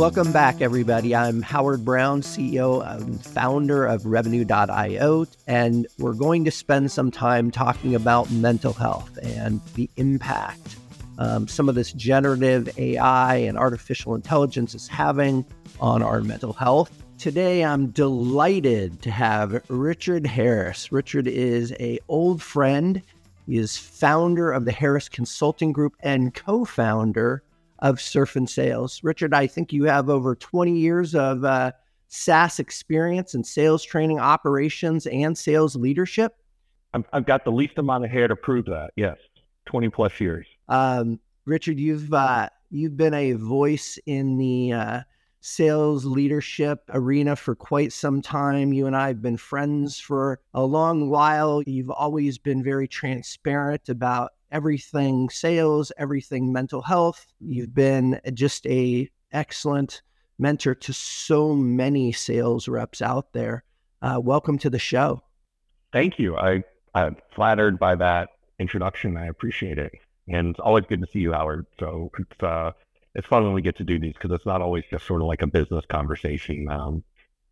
Welcome back, everybody. I'm Howard Brown, CEO and founder of Revenue.io, and we're going to spend some time talking about mental health and the impact um, some of this generative AI and artificial intelligence is having on our mental health. Today, I'm delighted to have Richard Harris. Richard is a old friend. He is founder of the Harris Consulting Group and co-founder of Surf and Sales. Richard, I think you have over 20 years of uh, SaaS experience in sales training, operations, and sales leadership. i have got the least amount of hair to prove that. Yes, 20 plus years. Um, Richard, you've uh, you've been a voice in the uh, sales leadership arena for quite some time. You and I have been friends for a long while. You've always been very transparent about everything sales, everything mental health. You've been just a excellent mentor to so many sales reps out there. Uh, welcome to the show. Thank you. I I'm flattered by that introduction. I appreciate it, and it's always good to see you, Howard. So it's uh, it's fun when we get to do these because it's not always just sort of like a business conversation. Um,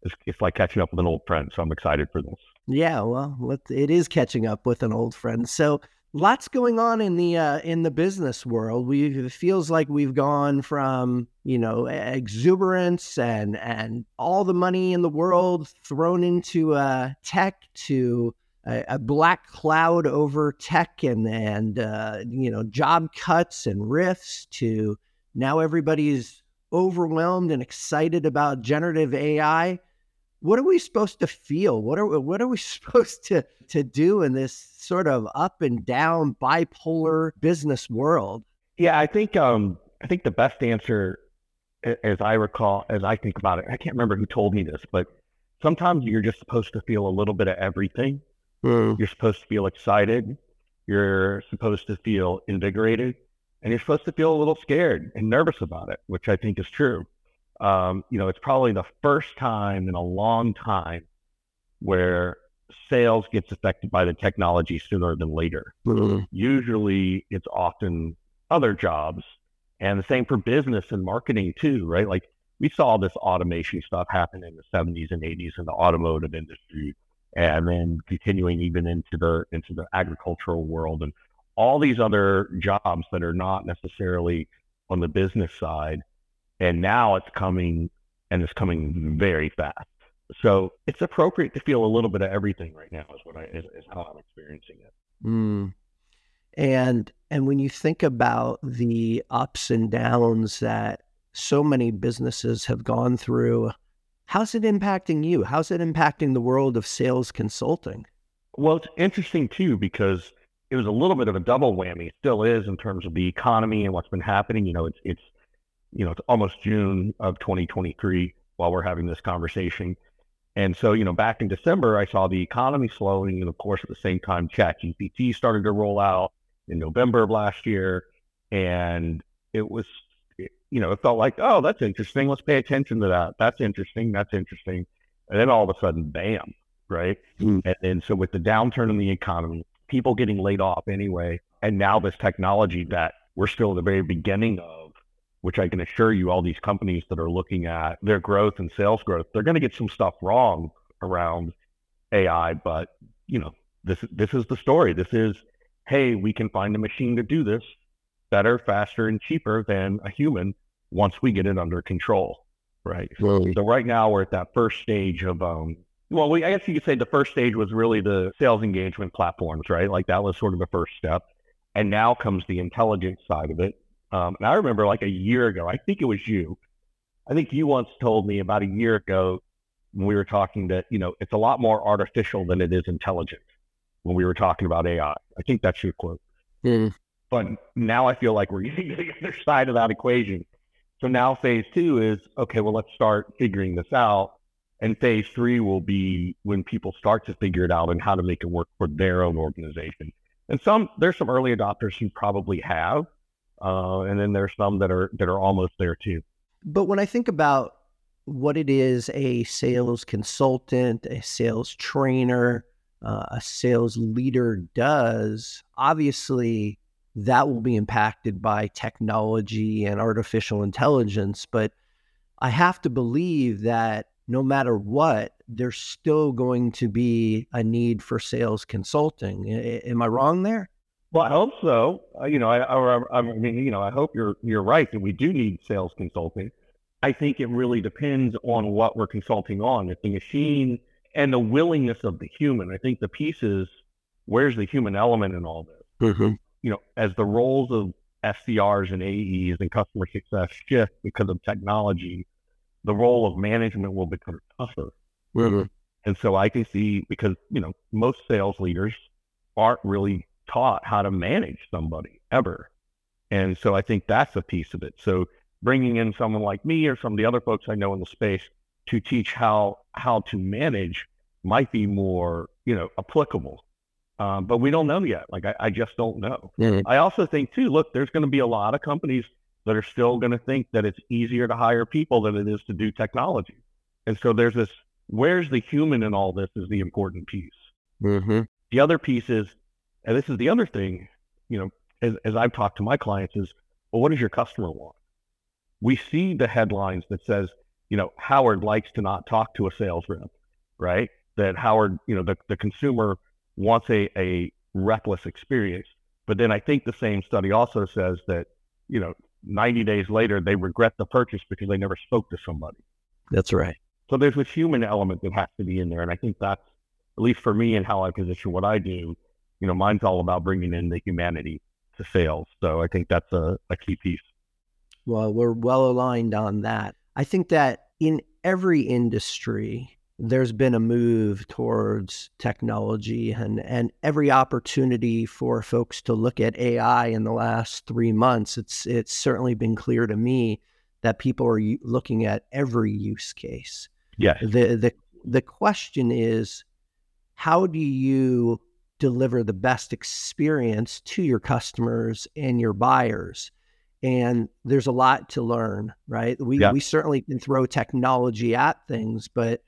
it's, it's like catching up with an old friend. So I'm excited for this. Yeah, well, it is catching up with an old friend. So lots going on in the uh, in the business world. We it feels like we've gone from you know exuberance and and all the money in the world thrown into uh, tech to a, a, black cloud over tech and and uh, you know job cuts and RIFs to now everybody's overwhelmed and excited about generative AI what are we supposed to feel? What are what are we supposed to to do in this sort of up and down bipolar business world? Yeah, I think um I think the best answer as I recall as I think about it, I can't remember who told me this, but sometimes you're just supposed to feel a little bit of everything. Mm. You're supposed to feel excited, you're supposed to feel invigorated, and you're supposed to feel a little scared and nervous about it, which I think is true um, you know, it's probably the first time in a long time where sales gets affected by the technology sooner than later. Mm-hmm. Usually it's often other jobs and the same for business and marketing too, right? Like we saw this automation stuff happen in the 70s and 80s in the automotive industry and then continuing even into the into the agricultural world and all these other jobs that are not necessarily on the business side and now it's coming and it's coming very fast. So it's appropriate to feel a little bit of everything right now is what I is, is how I'm experiencing it. Mm. And and when you think about the ups and downs that so many businesses have gone through, how's it impacting you? How's it impacting the world of sales consulting? Well, it's interesting too because it was a little bit of a double whammy, still is in terms of the economy and what's been happening. You know, it's it's you know, it's almost June of 2023 while we're having this conversation. And so, you know, back in December, I saw the economy slowing. And of course, at the same time, ChatGPT started to roll out in November of last year. And it was, you know, it felt like, oh, that's interesting. Let's pay attention to that. That's interesting. That's interesting. And then all of a sudden, bam, right? Mm. And, and so, with the downturn in the economy, people getting laid off anyway, and now this technology that we're still at the very beginning of which I can assure you, all these companies that are looking at their growth and sales growth, they're going to get some stuff wrong around AI. But you know, this this is the story. This is, hey, we can find a machine to do this better, faster, and cheaper than a human once we get it under control, right? Really? So right now we're at that first stage of um, well, we, I guess you could say the first stage was really the sales engagement platforms, right? Like that was sort of the first step. And now comes the intelligence side of it, um, and I remember like a year ago, I think it was you. I think you once told me about a year ago when we were talking that, you know, it's a lot more artificial than it is intelligent when we were talking about AI. I think that's your quote. Mm. But now I feel like we're getting to the other side of that equation. So now phase two is okay, well, let's start figuring this out. And phase three will be when people start to figure it out and how to make it work for their own organization. And some, there's some early adopters who probably have, uh, and then there's some that are that are almost there too. But when I think about what it is a sales consultant, a sales trainer, uh, a sales leader does, obviously that will be impacted by technology and artificial intelligence. But I have to believe that no matter what, there's still going to be a need for sales consulting. am I wrong there? Well, I hope so. Uh, you know, I, I, I mean, you know, I hope you're you're right that we do need sales consulting. I think it really depends on what we're consulting on. If the machine and the willingness of the human, I think the piece is where's the human element in all this? Mm-hmm. You know, as the roles of SDRs and AEs and customer success shift because of technology, the role of management will become tougher. Mm-hmm. And so I can see because, you know, most sales leaders aren't really taught how to manage somebody ever. And so I think that's a piece of it. So bringing in someone like me or some of the other folks I know in the space to teach how how to manage might be more, you know, applicable. Um, but we don't know yet. Like I, I just don't know. Mm-hmm. I also think too. Look, there's going to be a lot of companies that are still going to think that it's easier to hire people than it is to do technology. And so there's this. Where's the human in all this is the important piece. Mm-hmm. The other piece is and this is the other thing, you know, as, as I've talked to my clients is, well, what does your customer want? We see the headlines that says, you know, Howard likes to not talk to a sales rep, right? That Howard, you know, the, the consumer wants a, a repless experience. But then I think the same study also says that, you know, 90 days later, they regret the purchase because they never spoke to somebody. That's right. So there's this human element that has to be in there. And I think that's, at least for me and how I position what I do, you know, mine's all about bringing in the humanity to sales. So I think that's a, a key piece. Well, we're well aligned on that. I think that in every industry, there's been a move towards technology and, and every opportunity for folks to look at AI in the last three months. It's it's certainly been clear to me that people are looking at every use case. Yeah. The the the question is, how do you deliver the best experience to your customers and your buyers. And there's a lot to learn, right? We yeah. we certainly can throw technology at things, but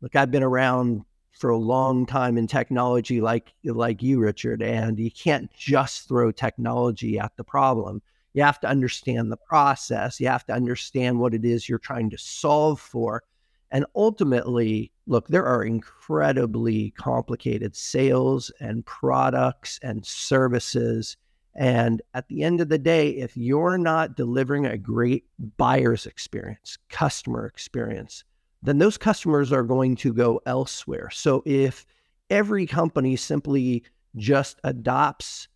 look, I've been around for a long time in technology like like you, Richard, and you can't just throw technology at the problem. You have to understand the process. You have to understand what it is you're trying to solve for. And ultimately, look, there are incredibly complicated sales and products and services. And at the end of the day, if you're not delivering a great buyer's experience, customer experience, then those customers are going to go elsewhere. So if every company simply just adopts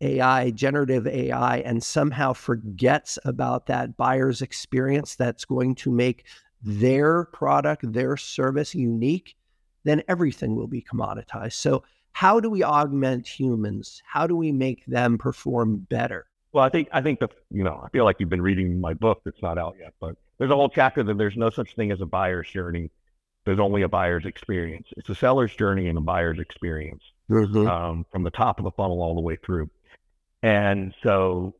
AI, generative AI, and somehow forgets about that buyer's experience that's going to make their product, their service unique, then everything will be commoditized. So, how do we augment humans? How do we make them perform better? Well, I think I think that you know I feel like you've been reading my book that's not out yet, but there's a whole chapter that there's no such thing as a buyer's journey. There's only a buyer's experience. It's a seller's journey and a buyer's experience mm-hmm. um, from the top of the funnel all the way through. And so,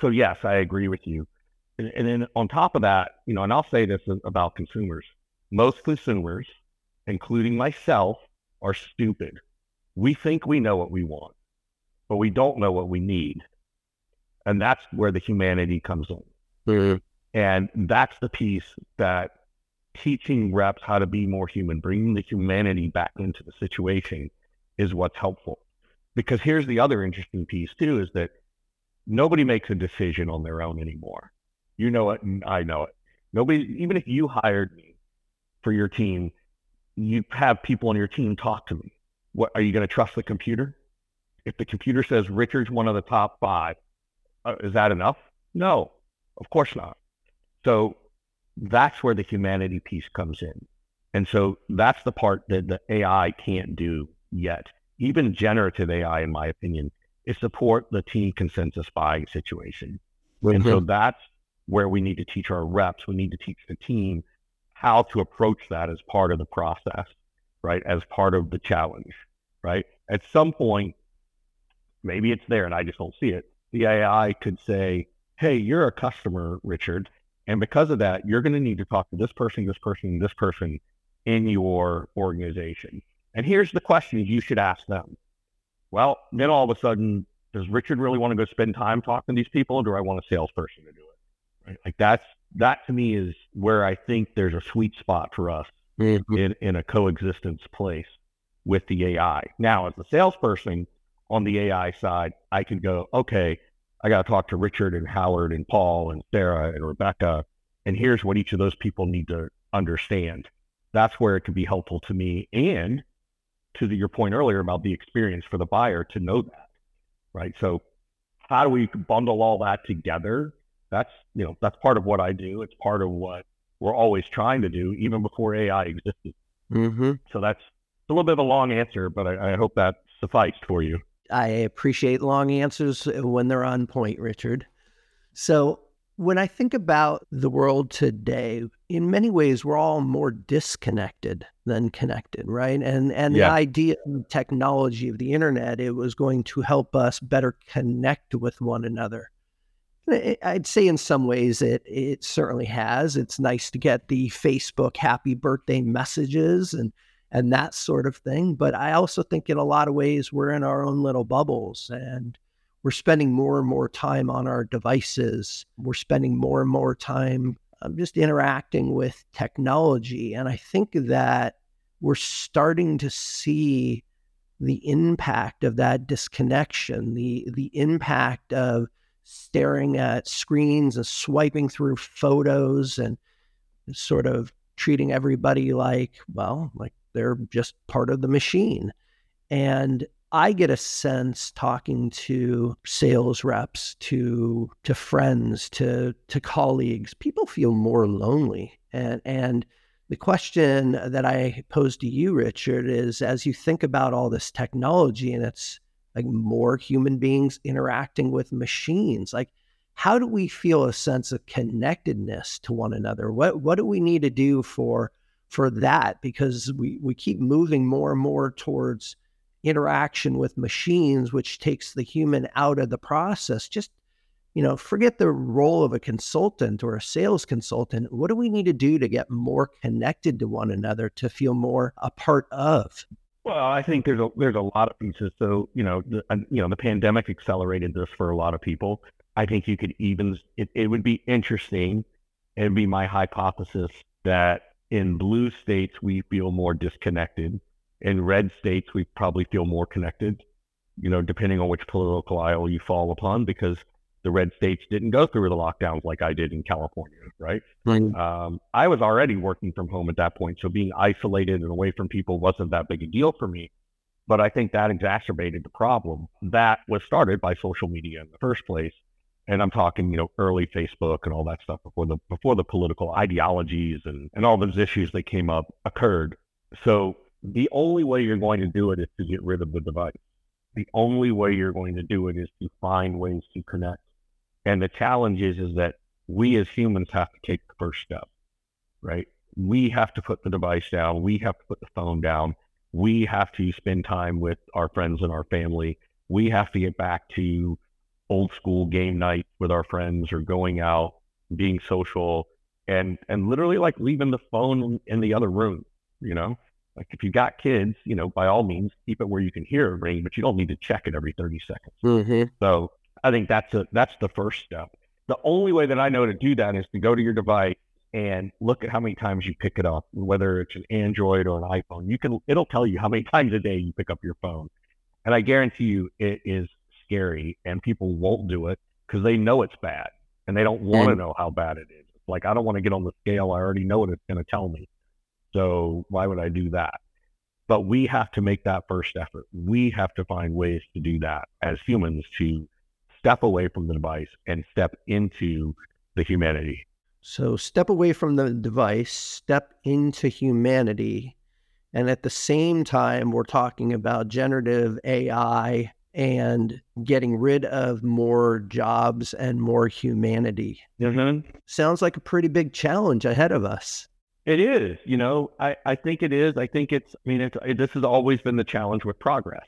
so yes, I agree with you. And, and then on top of that, you know, and I'll say this about consumers most consumers, including myself, are stupid. We think we know what we want, but we don't know what we need. And that's where the humanity comes in. Mm-hmm. And that's the piece that teaching reps how to be more human, bringing the humanity back into the situation is what's helpful. Because here's the other interesting piece, too, is that nobody makes a decision on their own anymore. You know it, and I know it. Nobody, even if you hired me for your team, you have people on your team talk to me. What are you going to trust the computer? If the computer says Richard's one of the top five, uh, is that enough? No, of course not. So that's where the humanity piece comes in. And so that's the part that the AI can't do yet. Even generative AI, in my opinion, is support the team consensus buying situation. Mm-hmm. And so that's where we need to teach our reps, we need to teach the team how to approach that as part of the process, right? As part of the challenge, right? At some point, maybe it's there and I just don't see it. The AI could say, Hey, you're a customer, Richard. And because of that, you're going to need to talk to this person, this person, this person in your organization. And here's the question you should ask them. Well, then all of a sudden, does Richard really want to go spend time talking to these people, or do I want a salesperson to do it? Right? Like that's that to me is where I think there's a sweet spot for us mm-hmm. in, in a coexistence place with the AI. Now, as a salesperson on the AI side, I can go, okay, I got to talk to Richard and Howard and Paul and Sarah and Rebecca. And here's what each of those people need to understand. That's where it can be helpful to me and to the, your point earlier about the experience for the buyer to know that, right? So how do we bundle all that together? That's, you know, that's part of what I do. It's part of what we're always trying to do, even before AI existed. Mm-hmm. So that's a little bit of a long answer, but I, I hope that sufficed for you. I appreciate long answers when they're on point, Richard. So, when I think about the world today, in many ways, we're all more disconnected than connected, right? And and yeah. the idea of technology of the internet, it was going to help us better connect with one another. I'd say in some ways it it certainly has. It's nice to get the Facebook happy birthday messages and and that sort of thing. But I also think in a lot of ways we're in our own little bubbles and we're spending more and more time on our devices. We're spending more and more time um, just interacting with technology. And I think that we're starting to see the impact of that disconnection, the the impact of staring at screens and swiping through photos and sort of treating everybody like, well, like they're just part of the machine. And I get a sense talking to sales reps, to to friends, to to colleagues, people feel more lonely. And and the question that I pose to you, Richard, is as you think about all this technology and it's like more human beings interacting with machines, like how do we feel a sense of connectedness to one another? What what do we need to do for for that because we, we keep moving more and more towards interaction with machines, which takes the human out of the process. Just, you know, forget the role of a consultant or a sales consultant. What do we need to do to get more connected to one another to feel more a part of? Well, I think there's a there's a lot of pieces. So you know, the, you know, the pandemic accelerated this for a lot of people. I think you could even it, it would be interesting. It'd be my hypothesis that in blue states, we feel more disconnected. In red states, we probably feel more connected, you know, depending on which political aisle you fall upon, because the red states didn't go through the lockdowns like I did in California, right? right. Um, I was already working from home at that point. So being isolated and away from people wasn't that big a deal for me. But I think that exacerbated the problem that was started by social media in the first place and I'm talking, you know, early Facebook and all that stuff before the before the political ideologies and, and all those issues that came up occurred. So the only way you're going to do it is to get rid of the device. The only way you're going to do it is to find ways to connect. And the challenge is is that we as humans have to take the first step, right? We have to put the device down. We have to put the phone down. We have to spend time with our friends and our family. We have to get back to old school game night with our friends or going out, being social, and and literally like leaving the phone in the other room. You know, like if you got kids, you know, by all means keep it where you can hear it ring, but you don't need to check it every thirty seconds. Mm-hmm. So I think that's a that's the first step. The only way that I know to do that is to go to your device and look at how many times you pick it up, whether it's an Android or an iPhone. You can it'll tell you how many times a day you pick up your phone. And I guarantee you it is scary and people won't do it because they know it's bad and they don't want to mm. know how bad it is. like, I don't want to get on the scale. I already know what it's going to tell me. So why would I do that? But we have to make that first effort. We have to find ways to do that as humans to step away from the device and step into the humanity. So step away from the device, step into humanity. And at the same time, we're talking about generative AI and getting rid of more jobs and more humanity. Mm-hmm. Sounds like a pretty big challenge ahead of us. It is. You know, I, I think it is. I think it's, I mean, it's, it, this has always been the challenge with progress,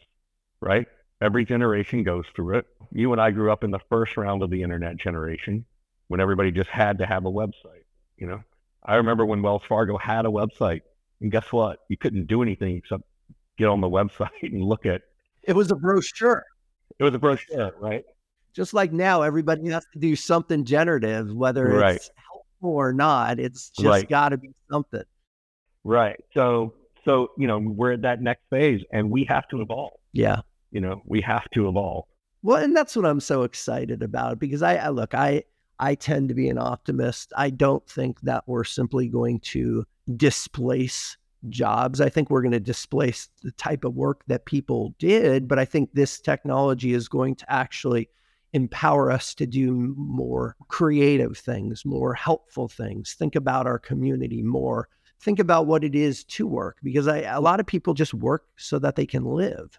right? Every generation goes through it. You and I grew up in the first round of the internet generation when everybody just had to have a website. You know, I remember when Wells Fargo had a website, and guess what? You couldn't do anything except get on the website and look at it was a brochure. It was a brochure, right? Just like now, everybody has to do something generative, whether right. it's helpful or not. It's just Right. got to be something. Right. So so you know we're at that next phase, and we have to evolve. Yeah. You know, we have to evolve. Well, and that's what I'm so excited about because I, I look, I I tend to be an optimist. I don't think that we're simply going to displace jobs. I think we're going to displace the type of work that people did, but I think this technology is going to actually empower us to do more creative things, more helpful things. Think about our community more. Think about what it is to work because I, a lot of people just work so that they can live,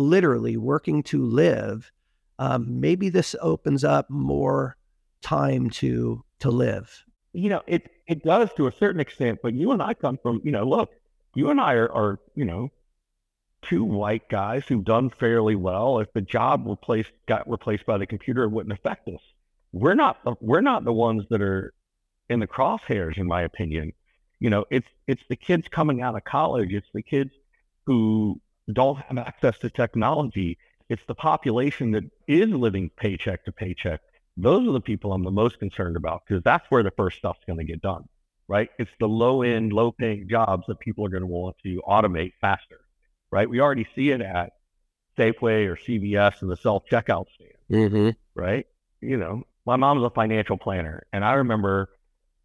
literally working to live. Um, maybe this opens up more time to to live. You know, it it does to a certain extent, but you and I come from, you know, look, you and I are, are you know, two white guys who've done fairly well. If the job replaced got replaced by the computer, it wouldn't affect us. We're not we're not the ones that are in the crosshairs, in my opinion. You know, it's it's the kids coming out of college. It's the kids who don't have access to technology. It's the population that is living paycheck to paycheck. Those are the people I'm the most concerned about because that's where the first stuff's going to get done, right? It's the low end, low paying jobs that people are going to want to automate faster, right? We already see it at Safeway or CVS and the self checkout stand Mm-hmm. right? You know, my mom's a financial planner, and I remember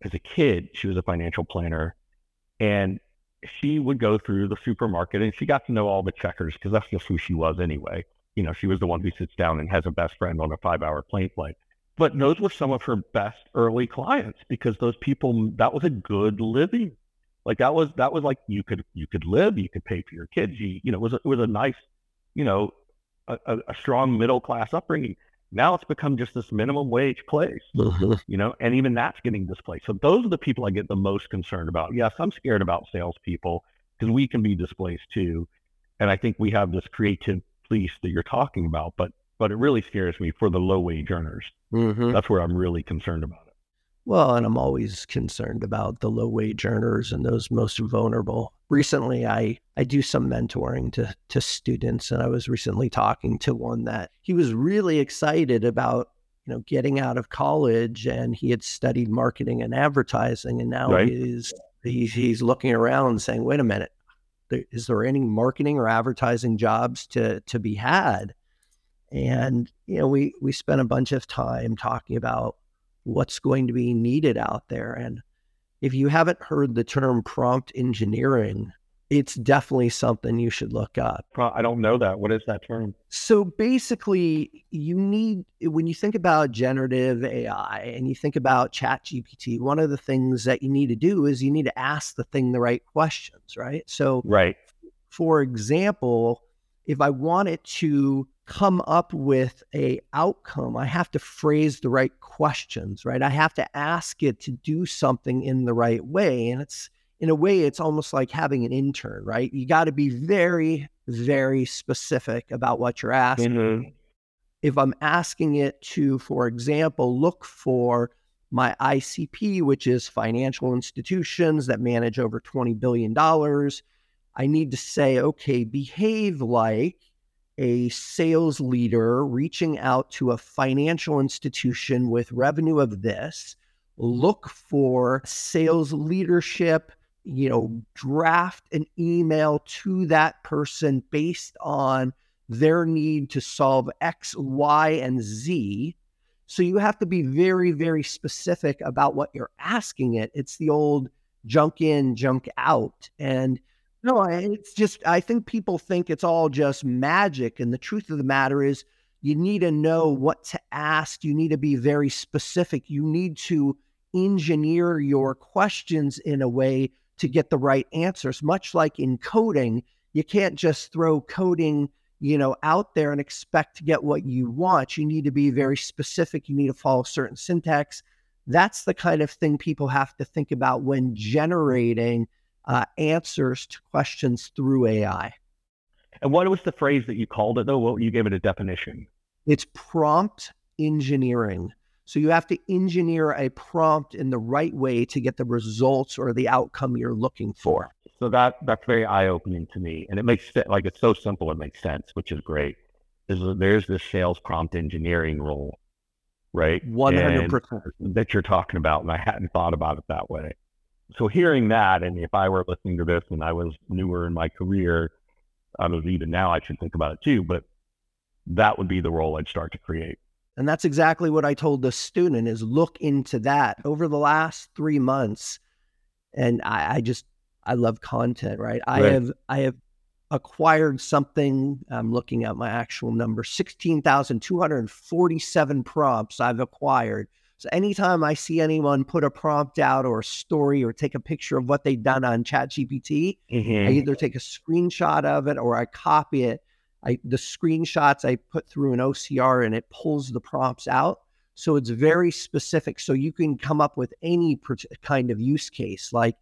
as a kid, she was a financial planner, and she would go through the supermarket and she got to know all the checkers because that's just who she was anyway. You know, she was the one who sits down and has a best friend on a five hour plane flight. But those were some of her best early clients because those people that was a good living. Like that was that was like you could you could live, you could pay for your kids, you you know, it was a, it was a nice, you know, a, a strong middle class upbringing. Now it's become just this minimum wage place, you know, and even that's getting displaced. So those are the people I get the most concerned about. Yes, I'm scared about salespeople because we can be displaced too, and I think we have this creative police that you're talking about, but but it really scares me for the low wage earners. Mm-hmm. That's where I'm really concerned about it. Well, and I'm always concerned about the low wage earners and those most vulnerable. Recently, I, I do some mentoring to, to students, and I was recently talking to one that he was really excited about, you know, getting out of college, and he had studied marketing and advertising, and now Right. he's he's he's looking around saying, "Wait a minute, there, is there any marketing or advertising jobs to to be had?" And you know, we we spent a bunch of time talking about what's going to be needed out there. And if you haven't heard the term prompt engineering, it's definitely something you should look up. I don't know that. What is that term? So basically, you need, when you think about generative AI and you think about ChatGPT, one of the things that you need to do is you need to ask the thing the right questions, right? So Right. for example, if I want it to come up with a outcome, I have to phrase the right questions, right? I have to ask it to do something in the right way. And it's in a way, it's almost like having an intern, right? You got to be very, very specific about what you're asking. Mhm. If I'm asking it to, for example, look for my ICP, which is financial institutions that manage over $20 billion, I need to say, okay, behave like a sales leader reaching out to a financial institution with revenue of this. Look for sales leadership, you know, draft an email to that person based on their need to solve X, Y, and Z. So you have to be very, very specific about what you're asking it. It's the old junk in, junk out. And no, it's just, I think people think it's all just magic. And the truth of the matter is, you need to know what to ask. You need to be very specific. You need to engineer your questions in a way to get the right answers. Much like in coding, you can't just throw coding, you know, out there and expect to get what you want. You need to be very specific. You need to follow certain syntax. That's the kind of thing people have to think about when generating uh, answers to questions through AI. And what was the phrase that you called it though? Well, you gave it a definition. It's prompt engineering. So you have to engineer a prompt in the right way to get the results or the outcome you're looking for. So that that's very eye opening to me, and it makes sense. Like it's so simple, it makes sense, which is great. There's there's this sales prompt engineering role, right? One hundred percent that you're talking about, and I hadn't thought about it that way. So hearing that, and if I were listening to this and I was newer in my career, I mean, even now I should think about it too. But that would be the role I'd start to create. And that's exactly what I told the student is look into that over the last three months. And I, I just I love content, right? I Right. have I have acquired something. I'm looking at my actual number, 16,247 prompts I've acquired. So anytime I see anyone put a prompt out or a story or take a picture of what they've done on ChatGPT, I Mhm. either take a screenshot of it or I copy it. I the screenshots I put through an OCR and it pulls the prompts out. So it's very specific. So you can come up with any per- kind of use case. Like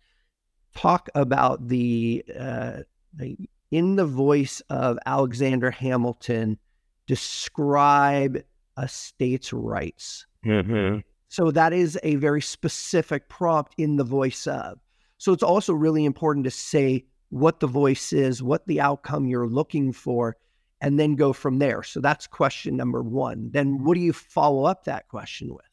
talk about the uh, the- in the voice of Alexander Hamilton, describe a state's rights. Mhm. So that is a very specific prompt in the voice of. So it's also really important to say what the voice is, what the outcome you're looking for, and then go from there. So that's question number one. Then what do you follow up that question with?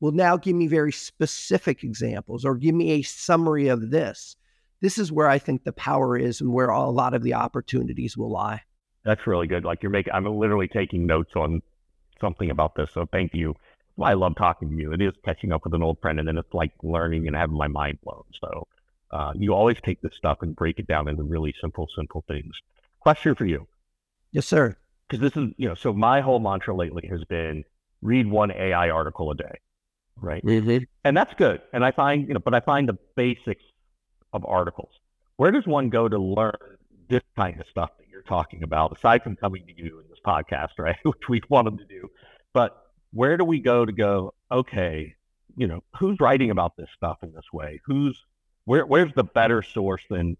Well, now give me very specific examples or give me a summary of this. This is where I think the power is and where a lot of the opportunities will lie. That's really good. Like you're making, I'm literally taking notes on something about this. So thank you. Well, I love talking to you. It is catching up with an old friend, and then it's like learning and having my mind blown. So uh, you always take this stuff and break it down into really simple, simple things. Question for you, Yes, sir. because this is, you know, so my whole mantra lately has been read one AI article a day, right? And that's good. And I find, you know, but I find the basics of articles. Where does one go to learn this kind of stuff that you're talking about, aside from coming to you podcast, right? Which we want them to do. But where do we go to go, okay, you know, who's writing about this stuff in this way? Who's where where's the better source than,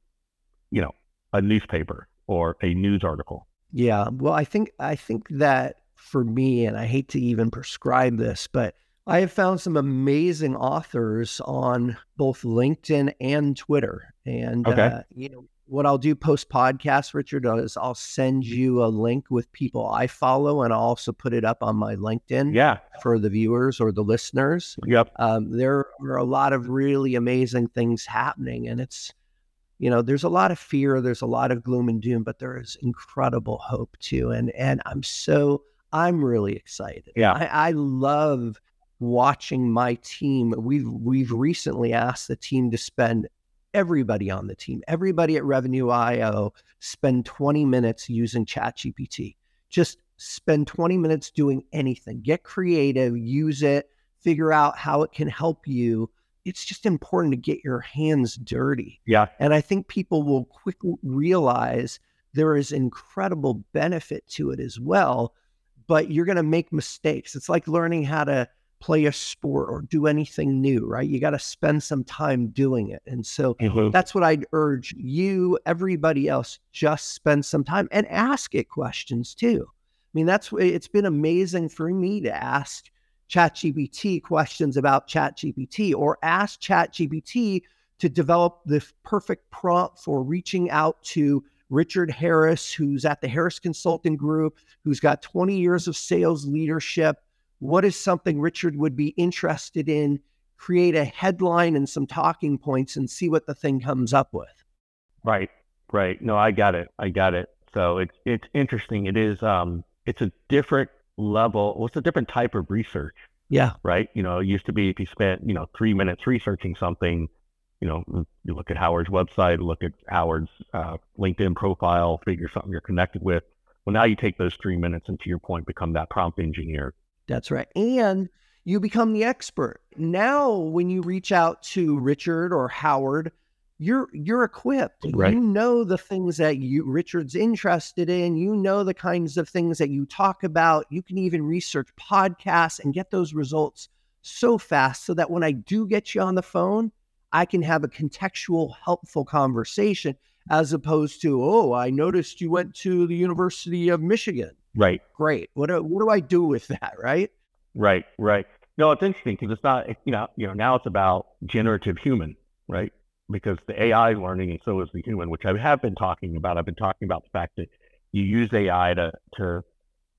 you know, a newspaper or a news article? Yeah. Well, I think I think that for me, and I hate to even prescribe this, but I have found some amazing authors on both LinkedIn and Twitter. And Okay. uh, you know what I'll do post podcast, Richard, is I'll send you a link with people I follow, and I'll also put it up on my LinkedIn Yeah. for the viewers or the listeners Yep. um, there are a lot of really amazing things happening and it's you know there's a lot of fear there's a lot of gloom and doom but there is incredible hope too and and i'm so i'm really excited Yeah. i, I love watching my team we've we've recently asked the team to spend everybody on the team everybody at revenue io spend 20 minutes using chatgpt just spend 20 minutes doing anything get creative use it figure out how it can help you. It's just important to get your hands dirty. Yeah. And I think people will quickly realize there is incredible benefit to it as well, but you're going to make mistakes. It's like learning how to play a sport or do anything new, right? You got to spend some time doing it. And so Mhm. that's what I'd urge you, everybody else, just spend some time and ask it questions too. I mean, that's it's been amazing for me to ask ChatGPT questions about ChatGPT or ask ChatGPT to develop the perfect prompt for reaching out to Richard Harris, who's at the Harris Consulting Group, who's got 20 years of sales leadership. What is something Richard would be interested in? Create a headline and some talking points and see what the thing comes up with. Right, right. No, I got it. I got it. So it's it's interesting. It is um it's a different level. Well, it's a different type of research, Yeah. right? You know, it used to be if you spent, you know, three minutes researching something, you know, you look at Howard's website, look at Howard's uh, LinkedIn profile, figure something you're connected with. Well, now you take those three minutes and to your point, become that prompt engineer. That's right. And you become the expert. Now when you reach out to Richard or Howard, you're you're equipped. Right. You know the things that you Richard's interested in. You know the kinds of things that you talk about. You can even research podcasts and get those results so fast so that when I do get you on the phone, I can have a contextual, helpful conversation as opposed to, oh, I noticed you went to the University of Michigan. Right, Great. What do, what do I do with that? Right. right, right. No, it's interesting because it's not, you know, you know, now it's about generative human, right? Because the mm-hmm. AI is learning and so is the human, which I have been talking about. I've been talking about the fact that you use AI to to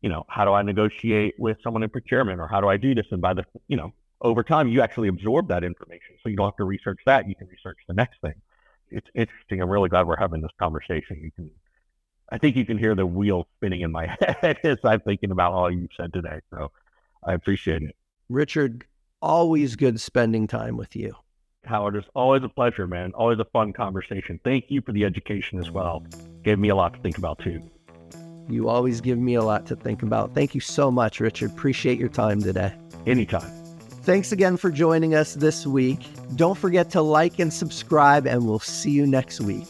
you know, how do I negotiate with someone in procurement or how do I do this? And by the, you know, over time, you actually absorb that information. So you don't have to research that. You can research the next thing. It's interesting. I'm really glad we're having this conversation. You can, I think you can hear the wheel spinning in my head as I'm thinking about all you've said today. So I appreciate it. Richard, always good spending time with you. Howard, it's always a pleasure, man. Always a fun conversation. Thank you for the education as well. Gave me a lot to think about too. You always give me a lot to think about. Thank you so much, Richard. Appreciate your time today. Anytime. Thanks again for joining us this week. Don't forget to like and subscribe, and we'll see you next week.